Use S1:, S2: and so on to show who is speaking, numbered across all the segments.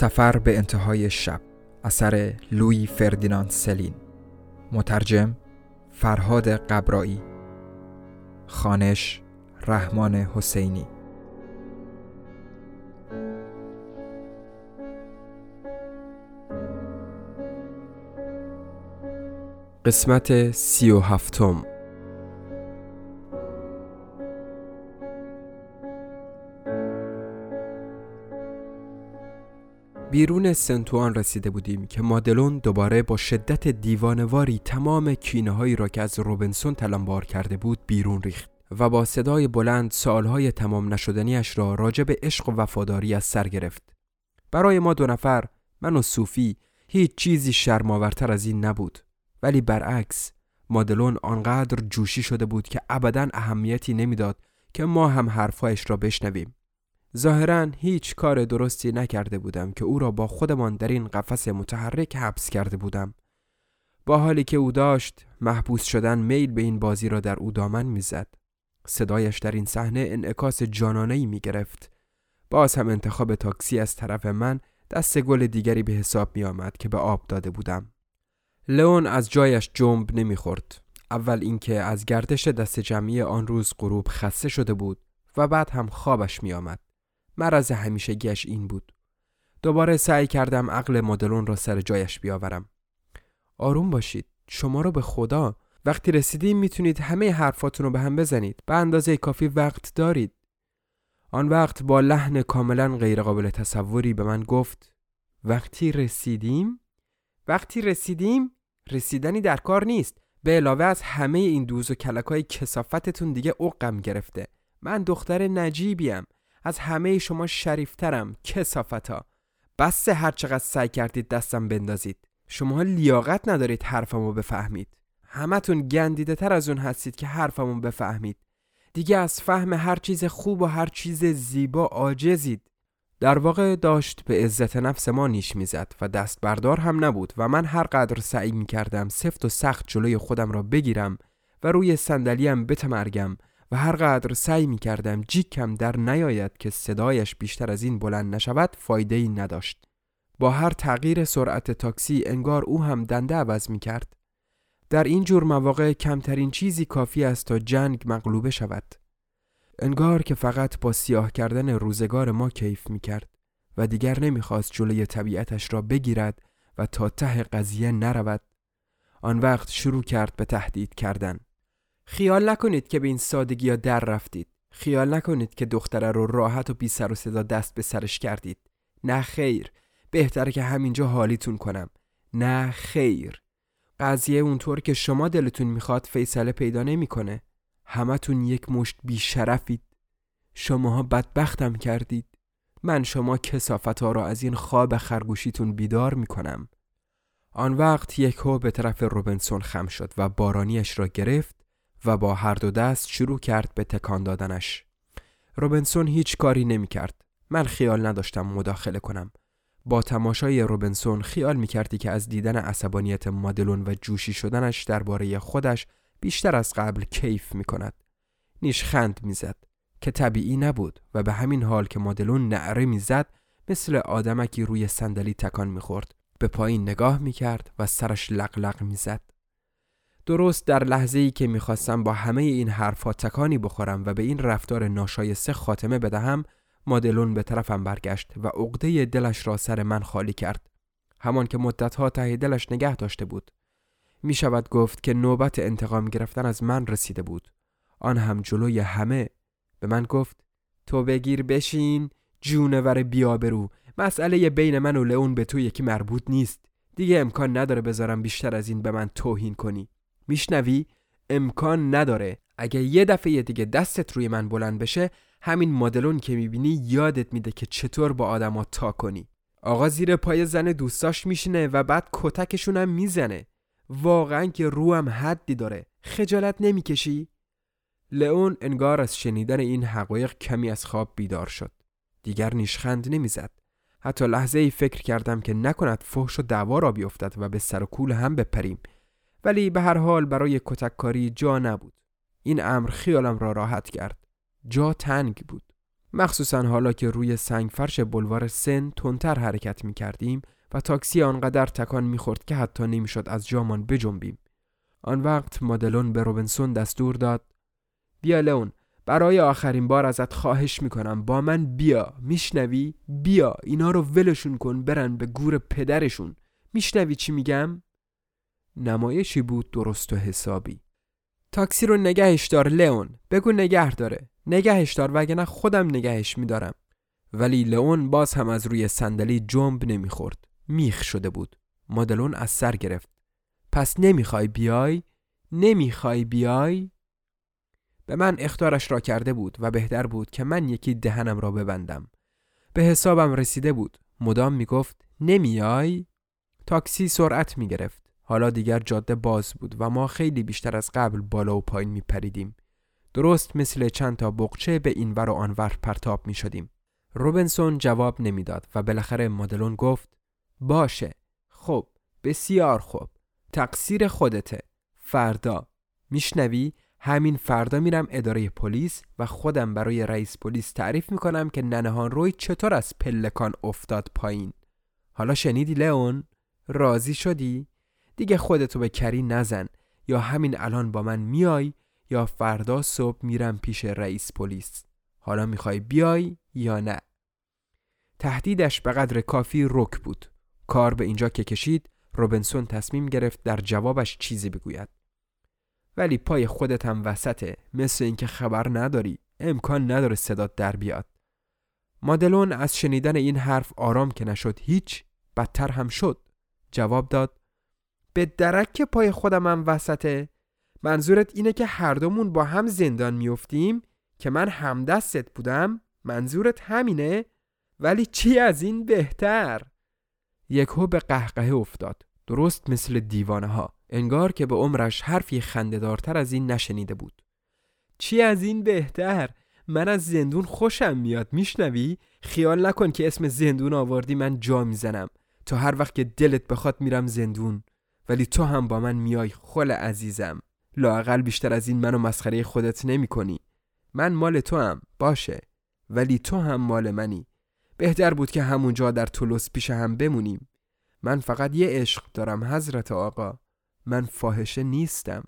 S1: سفر به انتهای شب. اثر لوی فردیناند سلین. مترجم فرهاد قبرایی. خانش رحمان حسینی. قسمت سی و هفتم. بیرون سنتوان رسیده بودیم که مادلون دوباره با شدت دیوانواری تمام کینه هایی را که از روبنسون تلمبار کرده بود بیرون ریخت و با صدای بلند سالهای تمام نشدنیش را راجع به عشق و وفاداری از سر گرفت. برای ما دو نفر من و صوفی هیچ چیزی شرماورتر از این نبود ولی برعکس مادلون آنقدر جوشی شده بود که ابدا اهمیتی نمی‌داد که ما هم حرفایش را بشنویم ظاهرا هیچ کار درستی نکرده بودم که او را با خودمان در این قفس متحرک حبس کرده بودم. با حالی که او داشت محبوس شدن میل به این بازی را در او دامن می‌زد. صدایش در این صحنه انعکاس جانانه می گرفت باز هم انتخاب تاکسی از طرف من دست گل دیگری به حساب می آمد که به آب داده بودم. لئون از جایش جنب نمی‌خورد. اول اینکه از گردش دست جمعی آن روز غروب خسته شده بود و بعد هم خوابش می آمد مرض همیشگیش این بود. دوباره سعی کردم عقل مدلون را سر جایش بیاورم. آروم باشید. شما رو به خدا. وقتی رسیدیم می‌تونید همه حرفاتون رو به هم بزنید. به اندازه کافی وقت دارید. آن وقت با لحن کاملا غیرقابل تصوری به من گفت وقتی رسیدیم؟ وقتی رسیدیم؟ رسیدنی در کار نیست. به علاوه از همه این دوز و کلکای کسافتتون دیگه اوقم گرفته. من دختر نجیبیم. از همه شما شریفترم کسافتا. بس هر چقدر سعی کردید دستم بندازید. شما لیاقت ندارید حرفمو بفهمید. همتون گندیده تر از اون هستید که حرفمو بفهمید. دیگه از فهم هر چیز خوب و هر چیز زیبا عاجزید. در واقع داشت به عزت نفس ما نیش می‌زد و دست بردار هم نبود و من هر قدر سعی می کردم سفت و سخت جلوی خودم را بگیرم و روی صندلیم بتمرگم و هر قدر سعی می کردم جیکم در نیاید که صدایش بیشتر از این بلند نشود فایده ای نداشت. با هر تغییر سرعت تاکسی انگار او هم دنده عوض می کرد. در این جور مواقع کمترین چیزی کافی است تا جنگ مغلوبه شود. انگار که فقط با سیاه کردن روزگار ما کیف می کرد و دیگر نمی‌خواست جلوی طبیعتش را بگیرد و تا ته قضیه نرود. آن وقت شروع کرد به تهدید کردن. خیال نکنید که به این سادگی ها در رفتید. خیال نکنید که دختره رو راحت و بی سر و صدا دست به سرش کردید. نه خیر. بهتره که همینجا حالیتون کنم. نه خیر. قضیه اونطور که شما دلتون می‌خواد فیصله پیدا نمی‌کنه. همتون یک مشت بیشرفید. شماها بدبختم کردید. من شما کسافت ها را از این خواب خرگوشیتون بیدار می‌کنم. آن وقت یک هو به طرف روبنسون خم شد و بارانیش را گرفت و با هر دو دست شروع کرد به تکان دادنش. روبنسون هیچ کاری نمی کرد. من خیال نداشتم مداخله کنم. با تماشای روبنسون خیال می کردی که از دیدن عصبانیت مادلون و جوشی شدنش درباره خودش بیشتر از قبل کیف می کند. نیش خند می زد که طبیعی نبود و به همین حال که مادلون نعره می زد مثل آدمکی روی صندلی تکان می خورد. به پایین نگاه می کرد و سرش لقلق می زد. درست در لحظه ای که می‌خواستم با همه این حرفا تکانی بخورم و به این رفتار ناشایسته خاتمه بدهم مادلون به طرفم برگشت و عقده دلش را سر من خالی کرد. همان که مدتها ته دلش نگه داشته بود. می شود گفت که نوبت انتقام گرفتن از من رسیده بود. آن هم جلوی همه. به من گفت تو بگیر بشین جونور بیابرو مسئله بین من و لئون به تو یکی مربوط نیست. دیگه امکان نداره بذارم بیشتر از این به من توهین کنی. میشنوی؟ امکان نداره. اگه یه دفعه دیگه دستت روی من بلند بشه همین مدلون که می‌بینی یادت میده که چطور با آدما تا کنی. آقا زیر پای زن دوستاش میشینه و بعد کتکشون هم می‌زنه. واقعا که روم حدی داره. خجالت نمی‌کشی؟ لئون انگار از شنیدن این حقایق کمی از خواب بیدار شد. دیگر نیشخند نمی‌زد. حتی لحظه ای فکر کردم که نکند فحش و دعوا را بیفتد و به سر و کول هم بپریم. ولی به هر حال برای کتککاری جا نبود. این امر خیالم را راحت کرد. جا تنگ بود. مخصوصا حالا که روی سنگ فرش بلوار سن تندتر حرکت می کردیم و تاکسی آنقدر تکان می خورد که حتی نمی‌شد از جامان بجنبیم. آن وقت مادلون به روبنسون دستور داد بیا لون برای آخرین بار ازت خواهش می‌کنم. با من بیا. میشنوی؟ بیا. اینا رو ولشون کن. برن به گور پدرشون. میشنوی چی میگم؟ نمایشی بود درست و حسابی. تاکسی رو نگهش دار لئون. بگو نگه داره. نگهش دار وگرنه خودم نگهش میدارم. ولی لئون باز هم از روی صندلی جنب نمی‌خورد. میخ شده بود. مادلون از سر گرفت. پس نمی‌خوای بیای؟ نمی‌خوای بیای؟ به من اختارش را کرده بود و بهتر بود که من یکی دهنم را ببندم. به حسابم رسیده بود. مدام می‌گفت نمیای تاکسی سرعت می‌گرفت. حالا دیگر جاده باز بود و ما خیلی بیشتر از قبل بالا و پایین می پریدیم. درست مثل چند تا بقچه به این ور و آنور پرتاب می شدیم. روبنسون جواب نمی‌داد و بالاخره مادلون گفت باشه. خب بسیار خوب. تقصیر خودته. فردا. میشنوی؟ همین فردا میرم اداره پلیس و خودم برای رئیس پلیس تعریف می‌کنم که ننهان روی چطور از پلکان افتاد پایین. حالا شنیدی لئون؟ راضی شدی؟ دیگه خودتو به کری نزن. یا همین الان با من میای یا فردا صبح میرم پیش رئیس پلیس. حالا می‌خوای بیای یا نه؟ تهدیدش به قدر کافی رک بود. کار به اینجا که کشید روبنسون تصمیم گرفت در جوابش چیزی بگوید. ولی پای خودت هم وسطه. مثل اینکه خبر نداری. امکان نداره صدات در بیاد. مادلون از شنیدن این حرف آرام که نشد هیچ بدتر هم شد. جواب داد به درک پای خودم هم وسطه. منظورت اینه که هر دومون با هم زندان میفتیم که من همدستت بودم؟ منظورت همینه؟ ولی چی از این بهتر؟ یکو به قهقه افتاد. درست مثل دیوانه ها انگار که به عمرش حرفی خندهدارتر از این نشنیده بود. چی از این بهتر؟ من از زندون خوشم میاد میشنوی؟ خیال نکن که اسم زندون آوردی من جا می‌زنم. تا هر وقت که دلت بخواد میرم زندون. ولی تو هم با من میای خل عزیزم. لاقل بیشتر از این منو مسخره خودت نمی کنی. من مال تو هم باشه. ولی تو هم مال منی. بهتر بود که همونجا در طولوس پیش هم بمونیم. من فقط یه عشق دارم حضرت آقا. من فاحشه نیستم.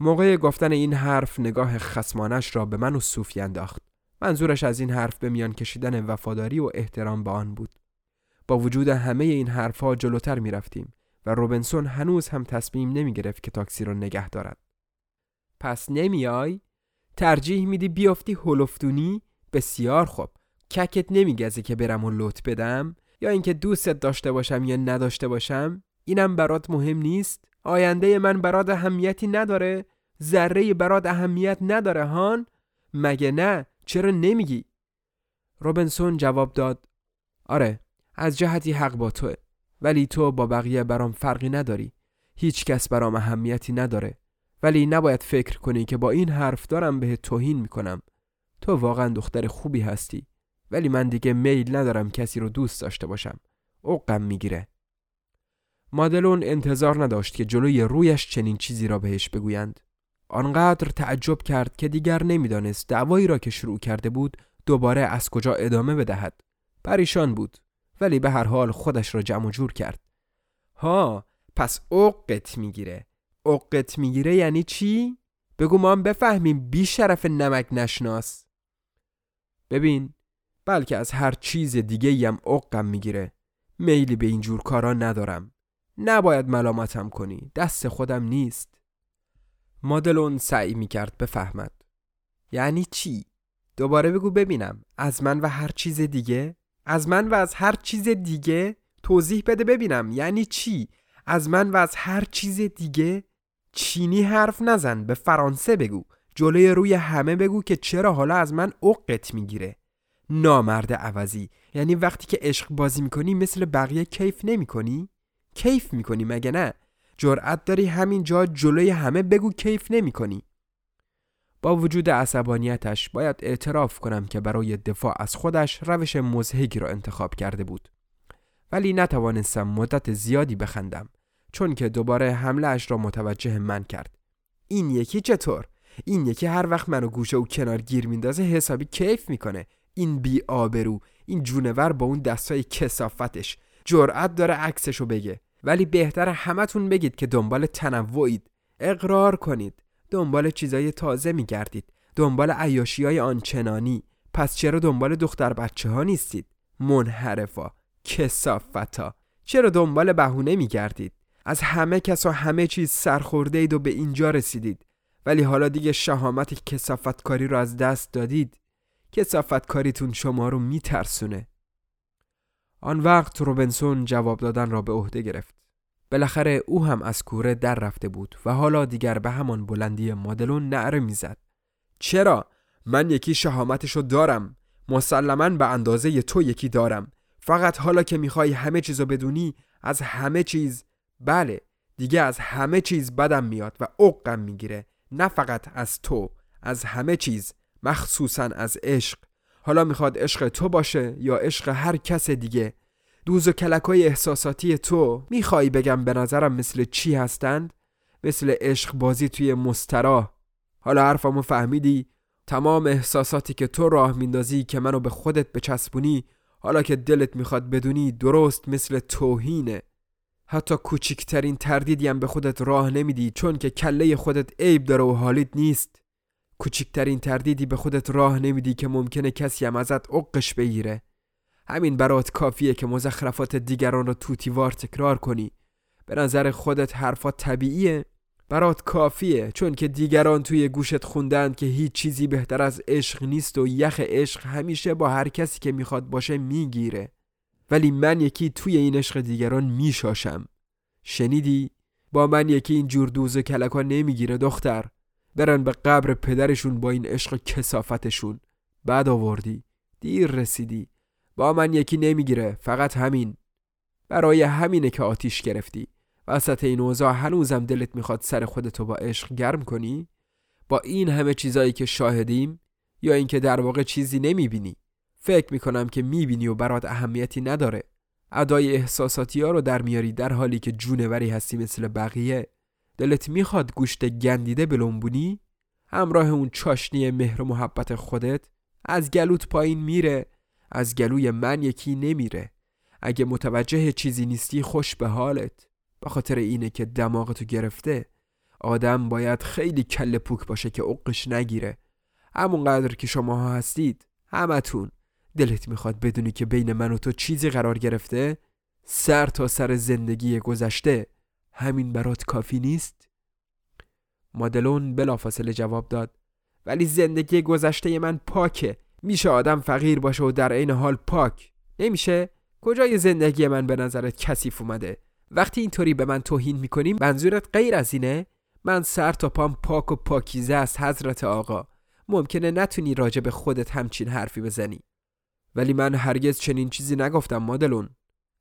S1: موقع گفتن این حرف نگاه خسمانش را به من و صوفی انداخت. منظورش از این حرف به میان کشیدن وفاداری و احترام به آن بود. با وجود همه این حرفها جلوتر می رفتیم و روبنسون هنوز هم تصمیم نمی گرفت که تاکسی رو نگه دارد. پس نمیای؟ ترجیح میدی بیافتی هلفتونی؟ بسیار خوب. ککت نمیگزه که برم و لط بدم؟ یا اینکه دوستت داشته باشم یا نداشته باشم؟ اینم برات مهم نیست؟ آینده من برات اهمیتی نداره؟ ذره برات اهمیت نداره هان؟ مگه نه؟ چرا نمیگی؟ روبنسون جواب داد آره از جهتی حق با توه ولی تو با بقیه برام فرقی نداری. هیچ کس برام اهمیتی نداره. ولی نباید فکر کنی که با این حرف دارم به توهین می‌کنم. تو واقعا دختر خوبی هستی. ولی من دیگه میل ندارم کسی رو دوست داشته باشم. اوقم می‌گیره. مادلون انتظار نداشت که جلوی رویش چنین چیزی را بهش بگویند. آنقدر تعجب کرد که دیگر نمی‌دانست دعوایی را که شروع کرده بود دوباره از کجا ادامه بدهد. پریشان بود. ولی به هر حال خودش را جمع جور کرد. ها پس اوقت می‌گیره. اوقت می‌گیره یعنی چی؟ بگو ما هم بفهمیم بی شرف نمک نشناس. ببین بلکه از هر چیز دیگه یم اوقم می‌گیره. میلی به اینجور کارا ندارم. نباید ملامتم کنی. دست خودم نیست. مادلون سعی می کرد بفهمد. یعنی چی؟ دوباره بگو ببینم. از من و هر چیز دیگه؟ از من و از هر چیز دیگه؟ توضیح بده ببینم یعنی چی؟ از من و از هر چیز دیگه؟ چینی حرف نزن به فرانسه بگو جلوی روی همه بگو که چرا حالا از من عقت می‌گیره نامرد عوضی یعنی وقتی که عشق بازی می‌کنی مثل بقیه کیف نمی‌کنی کیف می‌کنی مگه نه جرأت داری همین جا جلوی همه بگو کیف نمی‌کنی با وجود عصبانیتش باید اعتراف کنم که برای دفاع از خودش روش مزهگی را انتخاب کرده بود. ولی نتوانستم مدت زیادی بخندم چون که دوباره حمله اش را متوجه من کرد. این یکی چطور؟ این یکی هر وقت منو گوشه و کنار گیر میندازه حسابی کیف می‌کنه. این بی آبرو این جونور با اون دستای کسافتش جرأت داره عکسشو بگه. ولی بهتر همتون بگید که دنبال تنوعید. اقرار کنید. دنبال چیزای تازه میگردید. دنبال عیاشی های آنچنانی. پس چرا دنبال دختر بچه ها نیستید؟ منحرفا. کسافتا چرا دنبال بهونه میگردید؟ از همه کس و همه چیز سرخورده اید و به اینجا رسیدید. ولی حالا دیگه شهامت کسافتکاری رو از دست دادید. کسافتکاریتون شما رو میترسونه. آن وقت روبنسون جواب دادن را به عهده گرفت. بالاخره او هم از کوره در رفته بود و حالا دیگر به همان بلندی مادلون نعره می‌زد. چرا؟ من یکی شهامتشو دارم. مسلما به اندازه تو یکی دارم. فقط حالا که می‌خوای همه چیزو بدونی از همه چیز بله دیگه از همه چیز بدم میاد و عقم می‌گیره. نه فقط از تو از همه چیز مخصوصا از عشق. حالا می‌خواد عشق تو باشه یا عشق هر کس دیگه؟ دوز و کلکای احساساتی تو میخوایی بگم به نظرم مثل چی هستند؟ مثل عشق بازی توی مستراح حالا حرفمو فهمیدی؟ تمام احساساتی که تو راه میندازی که منو به خودت بچسبونی حالا که دلت می‌خواد بدونی درست مثل توهینه حتی کوچکترین تردیدی هم به خودت راه نمیدی چون که کله خودت عیب داره و حالیت نیست کوچکترین تردیدی به خودت راه نمیدی که ممکنه کسی هم ازت عقش بگیره همین برات کافیه که مزخرفات دیگران رو توتیوار تکرار کنی. به نظر خودت حرفات طبیعیه. برات کافیه چون که دیگران توی گوشت خوندن که هیچ چیزی بهتر از عشق نیست و یخ عشق همیشه با هر کسی که می‌خواد باشه می‌گیره. ولی من یکی توی این عشق دیگران میشاشم. شنیدی؟ با من یکی این جور دوز و کلکا نمی‌گیره دختر. برن به قبر پدرشون با این عشق کسافتشون. بعد آوردی. دیر رسیدی. با من یکی نمی‌گیره فقط همین. برای همینه که آتیش گرفتی. وسط این اوضاع هنوزم دلت می‌خواد سر خودتو با عشق گرم کنی؟ با این همه چیزایی که شاهدیم؟ یا اینکه در واقع چیزی نمی‌بینی؟ فکر می‌کنم که می‌بینی و برات اهمیتی نداره. ادای احساساتی ها رو در میاری در حالی که جونوری هستی مثل بقیه. دلت می‌خواد گوشت گندیده بلنبونی؟ همراه اون چاشنی مهر و محبت خودت از گلوت پایین میره. از گلوی من یکی نمیره. اگه متوجه چیزی نیستی خوش به حالت. به خاطر اینه که دماغتو گرفته آدم باید خیلی کل پوک باشه که عقش نگیره. همونقدر که شماها هستید همتون. دلت می‌خواد بدونی که بین من و تو چیزی قرار گرفته؟ سر تا سر زندگی گذشته همین برات کافی نیست؟ مادلون بلافاصله جواب داد. ولی زندگی گذشته من پاکه. میشه آدم فقیر باشه و در عین حال پاک. نمیشه؟ کجای زندگی من به نظرت کثیف اومده؟ وقتی اینطوری به من توهین می‌کنیم منظورت غیر از اینه؟ من سر تا پام پاک و پاکیزه است حضرت آقا. ممکنه نتونی راجع به خودت همچین حرفی بزنی. ولی من هرگز چنین چیزی نگفتم مادلون.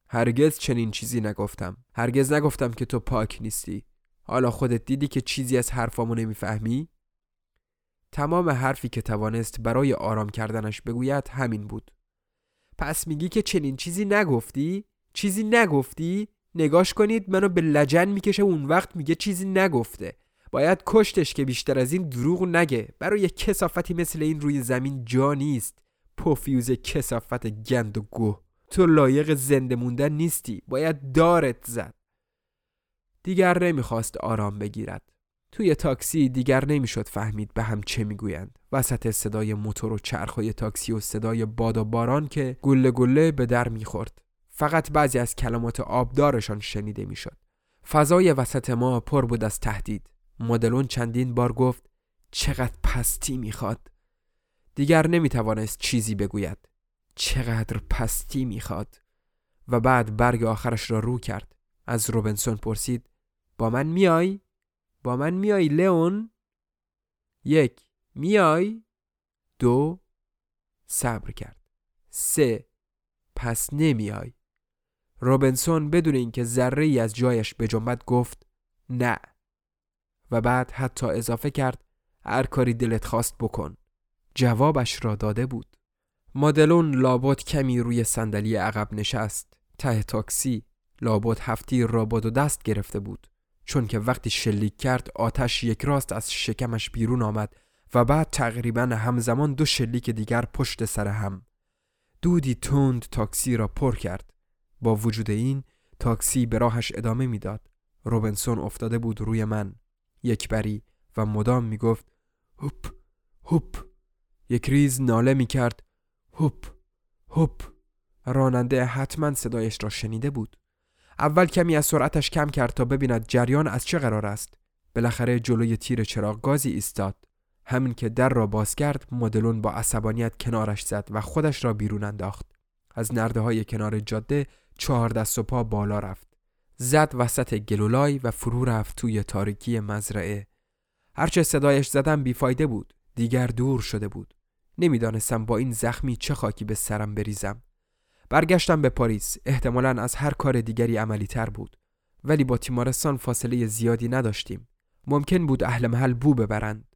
S1: هرگز چنین چیزی نگفتم. هرگز نگفتم که تو پاک نیستی. حالا خودت دیدی که چیزی از حرفامو نمی‌فهمی؟ تمام حرفی که توانست برای آرام کردنش بگوید همین بود. پس میگی که چنین چیزی نگفتی؟ چیزی نگفتی؟ نگاش کنید منو به لجن می‌کشه اون وقت میگه چیزی نگفته. باید کشتش که بیشتر از این دروغ نگه. برای کسافتی مثل این روی زمین جا نیست. پوفیوز کسافت گند و گوه. تو لایق زنده موندن نیستی. باید دارت زد. دیگر نمی‌خواست آرام بگیرد. توی تاکسی دیگر نمی‌شد فهمید به هم چه می‌گویند. وسط صدای موتور و چرخهای تاکسی و صدای باد و باران که گله گله به در می‌خورد. فقط بعضی از کلمات آبدارشان شنیده می‌شد. فضای وسط ما پر بود از تهدید. مدلون چندین بار گفت چقدر پستی می‌خواد. دیگر نمی‌توانست چیزی بگوید. چقدر پستی می‌خواد. و بعد برگ آخرش را رو کرد. از روبنسون پرسید با من میای؟ با من میای لئون؟ یک. میای؟ دو. صبر کرد. سه. پس نمیای. روبنسون بدون اینکه ذره ای از جایش بجنبد گفت نه. و بعد حتی اضافه کرد هر کاری دلت خواست بکن. جوابش را داده بود. مادلون لابد کمی روی صندلی عقب نشست. ته تاکسی لابد هفتی را با دو دست گرفته بود. چون که وقتی شلیک کرد آتش یک راست از شکمش بیرون آمد و بعد تقریبا همزمان دو شلیک دیگر پشت سر هم. دودی تند تاکسی را پر کرد. با وجود این تاکسی به راهش ادامه می‌داد. روبنسون افتاده بود روی من. یک بری و مدام می‌گفت هوپ هوپ. یک ریز ناله می کرد هوپ هوپ. راننده حتما صدایش را شنیده بود. اول کمی از سرعتش کم کرد تا ببیند جریان از چه قرار است. بالاخره جلوی تیر چراغ گازی ایستاد. همین که در را باز کرد مدلون با عصبانیت کنارش زد و خودش را بیرون انداخت. از نرده های کنار جاده چهار دست و پا بالا رفت. زد وسط گلولای و فرو رفت توی تاریکی مزرعه. هرچه صدایش زدم بیفایده بود. دیگر دور شده بود. نمی‌دانستم با این زخمی چه خاکی به سرم بریزم. برگشتم به پاریس. احتمالا از هر کار دیگری عملی تر بود. ولی با تیمارستان فاصله زیادی نداشتیم. ممکن بود اهل محل بو ببرند.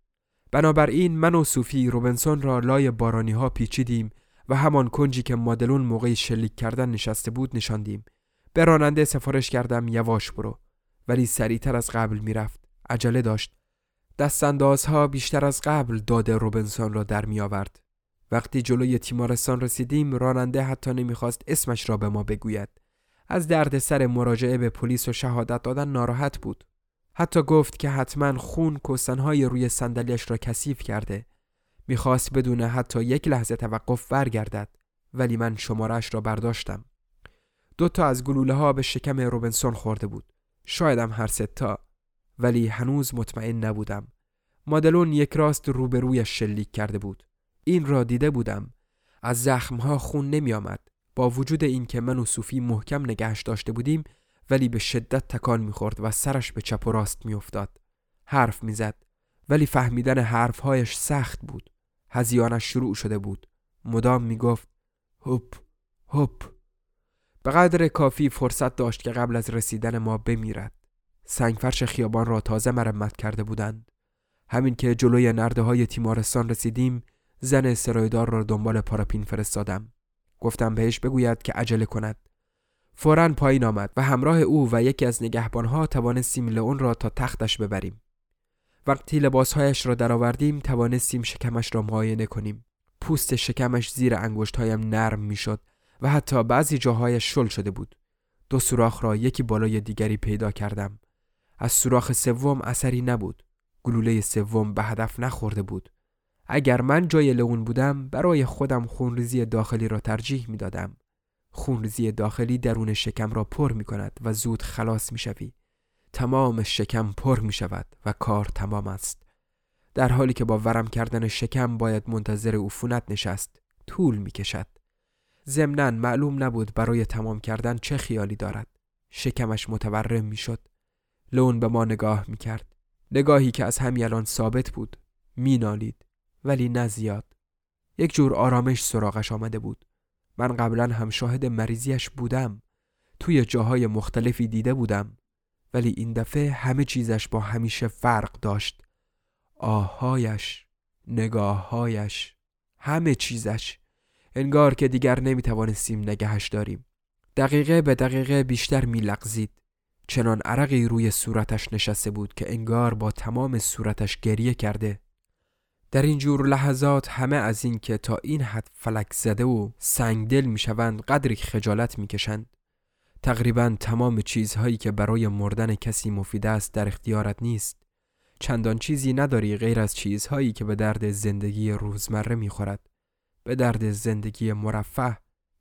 S1: بنابراین من و صوفی روبنسون را لای بارانی ها پیچیدیم و همان کنجی که مادلون موقعی شلیک کردن نشسته بود نشاندیم. به راننده سفارش کردم یواش برو. ولی سریعتر از قبل می‌رفت. عجله داشت. دستاندازها بیشتر از قبل داد روبنسون را در می آورد. وقتی جلوی تیمارستان رسیدیم راننده حتی نمی‌خواست اسمش را به ما بگوید. از درد سر مراجعه به پلیس و شهادت دادن ناراحت بود. حتی گفت که حتما خون کسنهای روی صندلیاش را کثیف کرده. می‌خواست بدون حتی یک لحظه توقف برگردد ولی من شمارش را برداشتم. دو تا از گلوله ها به شکم روبنسون خورده بود. شایدم هر تا ولی هنوز مطمئن نبودم. مادلون یک راست روبرویش شلیک کرده بود. این را دیده بودم. از زخمها خون نمی آمد. با وجود اینکه من و صوفی محکم نگهش داشته بودیم ولی به شدت تکان می‌خورد و سرش به چپ و راست میافتاد. حرف می‌زد ولی فهمیدن حرفهایش سخت بود. هزیانش شروع شده بود. مدام می‌گفت هوپ هوپ به قدر کافی فرصت داشت که قبل از رسیدن ما بمیرد. سنگفرش خیابان را تازه مرمت کرده بودند. همین که جلوی نرده های تیمارستان رسیدیم زن سرایدار را دنبال پاراپین فرستادم. گفتم بهش بگوید که عجله کند. فورا پایین آمد و همراه او و یکی از نگهبانها توانستیم لئون را تا تختش ببریم. وقتی لباسهایش را درآوردیم توانستیم شکمش را معاینه کنیم. پوست شکمش زیر انگشتهایم نرم می‌شد و حتی بعضی جاهایش شل شده بود. دو سوراخ را یکی بالای دیگری پیدا کردم. از سوراخ سوم اثری نبود. گلوله سوم به هدف نخورده بود. اگر من جای لئون بودم برای خودم خونریزی داخلی را ترجیح می دادم. خونریزی داخلی درون شکم را پر می کند و زود خلاص می شوی. تمام شکم پر می شود و کار تمام است. در حالی که با ورم کردن شکم باید منتظر عفونت نشست. طول می کشد. ضمنا معلوم نبود برای تمام کردن چه خیالی دارد. شکمش متورم می شد. لون به ما نگاه می کرد. نگاهی که از همین الان ثابت بود. می نالید. ولی نه زیاد. یک جور آرامش سراغش آمده بود. من قبلا هم شاهد مریضیش بودم. توی جاهای مختلفی دیده بودم. ولی این دفعه همه چیزش با همیشه فرق داشت. آهایش، نگاههایش، همه چیزش. انگار که دیگر نمی‌توانستیم نگهش داریم. دقیقه به دقیقه بیشتر میلغزید. چنان عرقی روی صورتش نشسته بود که انگار با تمام صورتش گریه کرده. در این جور لحظات همه از این که تا این حد فلک زده و سنگدل می‌شوند قدری خجالت می‌کشند. تقریبا تمام چیزهایی که برای مردن کسی مفید است در اختیارت نیست. چندان چیزی نداری غیر از چیزهایی که به درد زندگی روزمره می‌خورد. به درد زندگی مرفه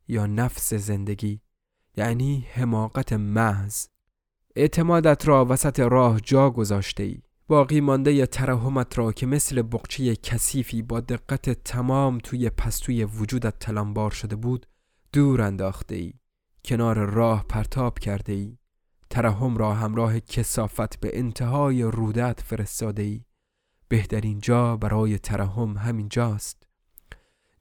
S1: یا نفس زندگی یعنی حماقت محض اعتمادت را وسط راه جا گذاشته ای باقی مانده ترحمت را که مثل بقچه کثیفی با دقت تمام توی پستوی وجودت تلمبار شده بود دور انداخته ای کنار راه پرتاب کرده ای. ترحم را همراه کسافت به انتهای رودت فرستاده ای. بهترین جا برای ترحم همین جاست.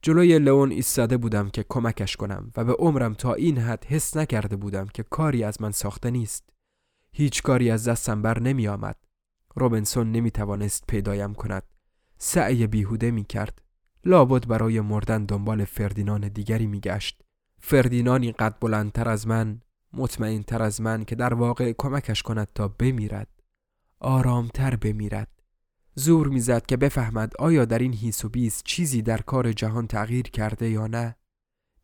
S1: جلوی لئون ایستاده بودم که کمکش کنم و به عمرم تا این حد حس نکرده بودم که کاری از من ساخته نیست. هیچ کاری از دستم بر نمی آمد. روبنسون نمی توانست پیدایم کند. سعی بیهوده می کرد لابد برای مردن دنبال فردینان دیگری می گشت فردینانی قد بلندتر از من مطمئن تر از من که در واقع کمکش کند تا بمیرد. آرامتر بمیرد. زور می‌زد که بفهمد آیا در این هیس و بیس چیزی در کار جهان تغییر کرده یا نه.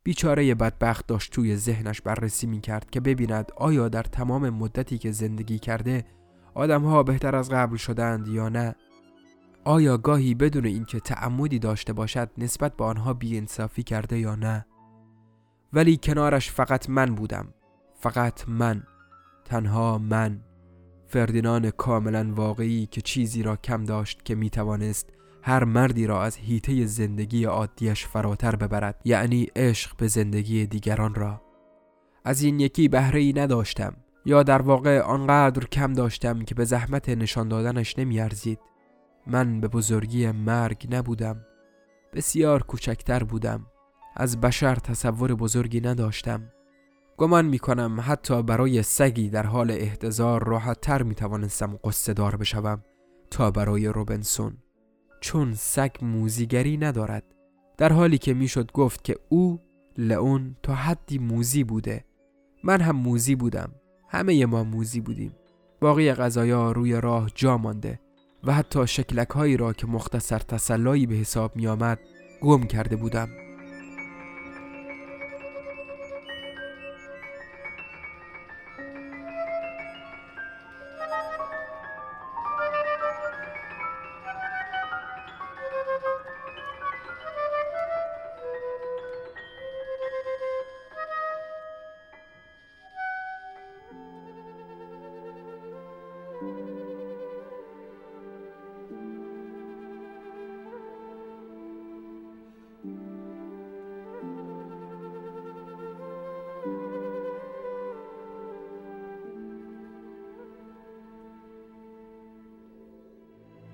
S1: بیچاره بدبخت داشت توی ذهنش بررسی می کرد که ببیند آیا در تمام مدتی که زندگی کرده آدمها بهتر از قبل شدند یا نه؟ آیا گاهی بدون اینکه تعمدی داشته باشد نسبت به آنها بیانصافی کرده یا نه؟ ولی کنارش فقط من بودم. فقط من. تنها من. فردینان کاملا واقعی که چیزی را کم داشت که می توانست هر مردی را از هیته زندگی عادیش فراتر ببرد یعنی عشق به زندگی دیگران را. از این یکی بهره ای نداشتم. یا در واقع آنقدر کم داشتم که به زحمت نشان دادنش نمیارزید. من به بزرگی مرگ نبودم. بسیار کوچکتر بودم. از بشر تصور بزرگی نداشتم. گمان می کنم حتی برای سگی در حال احتضار راحت تر می توانستم قصه دار بشوم تا برای روبنسون. چون سگ موزیگری ندارد. در حالی که می‌شد گفت که او لئون تا حدی موزی بوده. من هم موزی بودم. همه ما موزی بودیم. باقی غذایا روی راه جا مانده و حتی شکلک هایی را که مختصر تسلایی به حساب می آمد گم کرده بودم.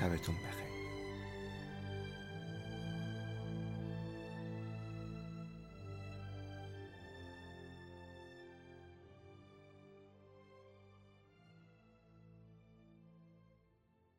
S2: شبتون بخیر.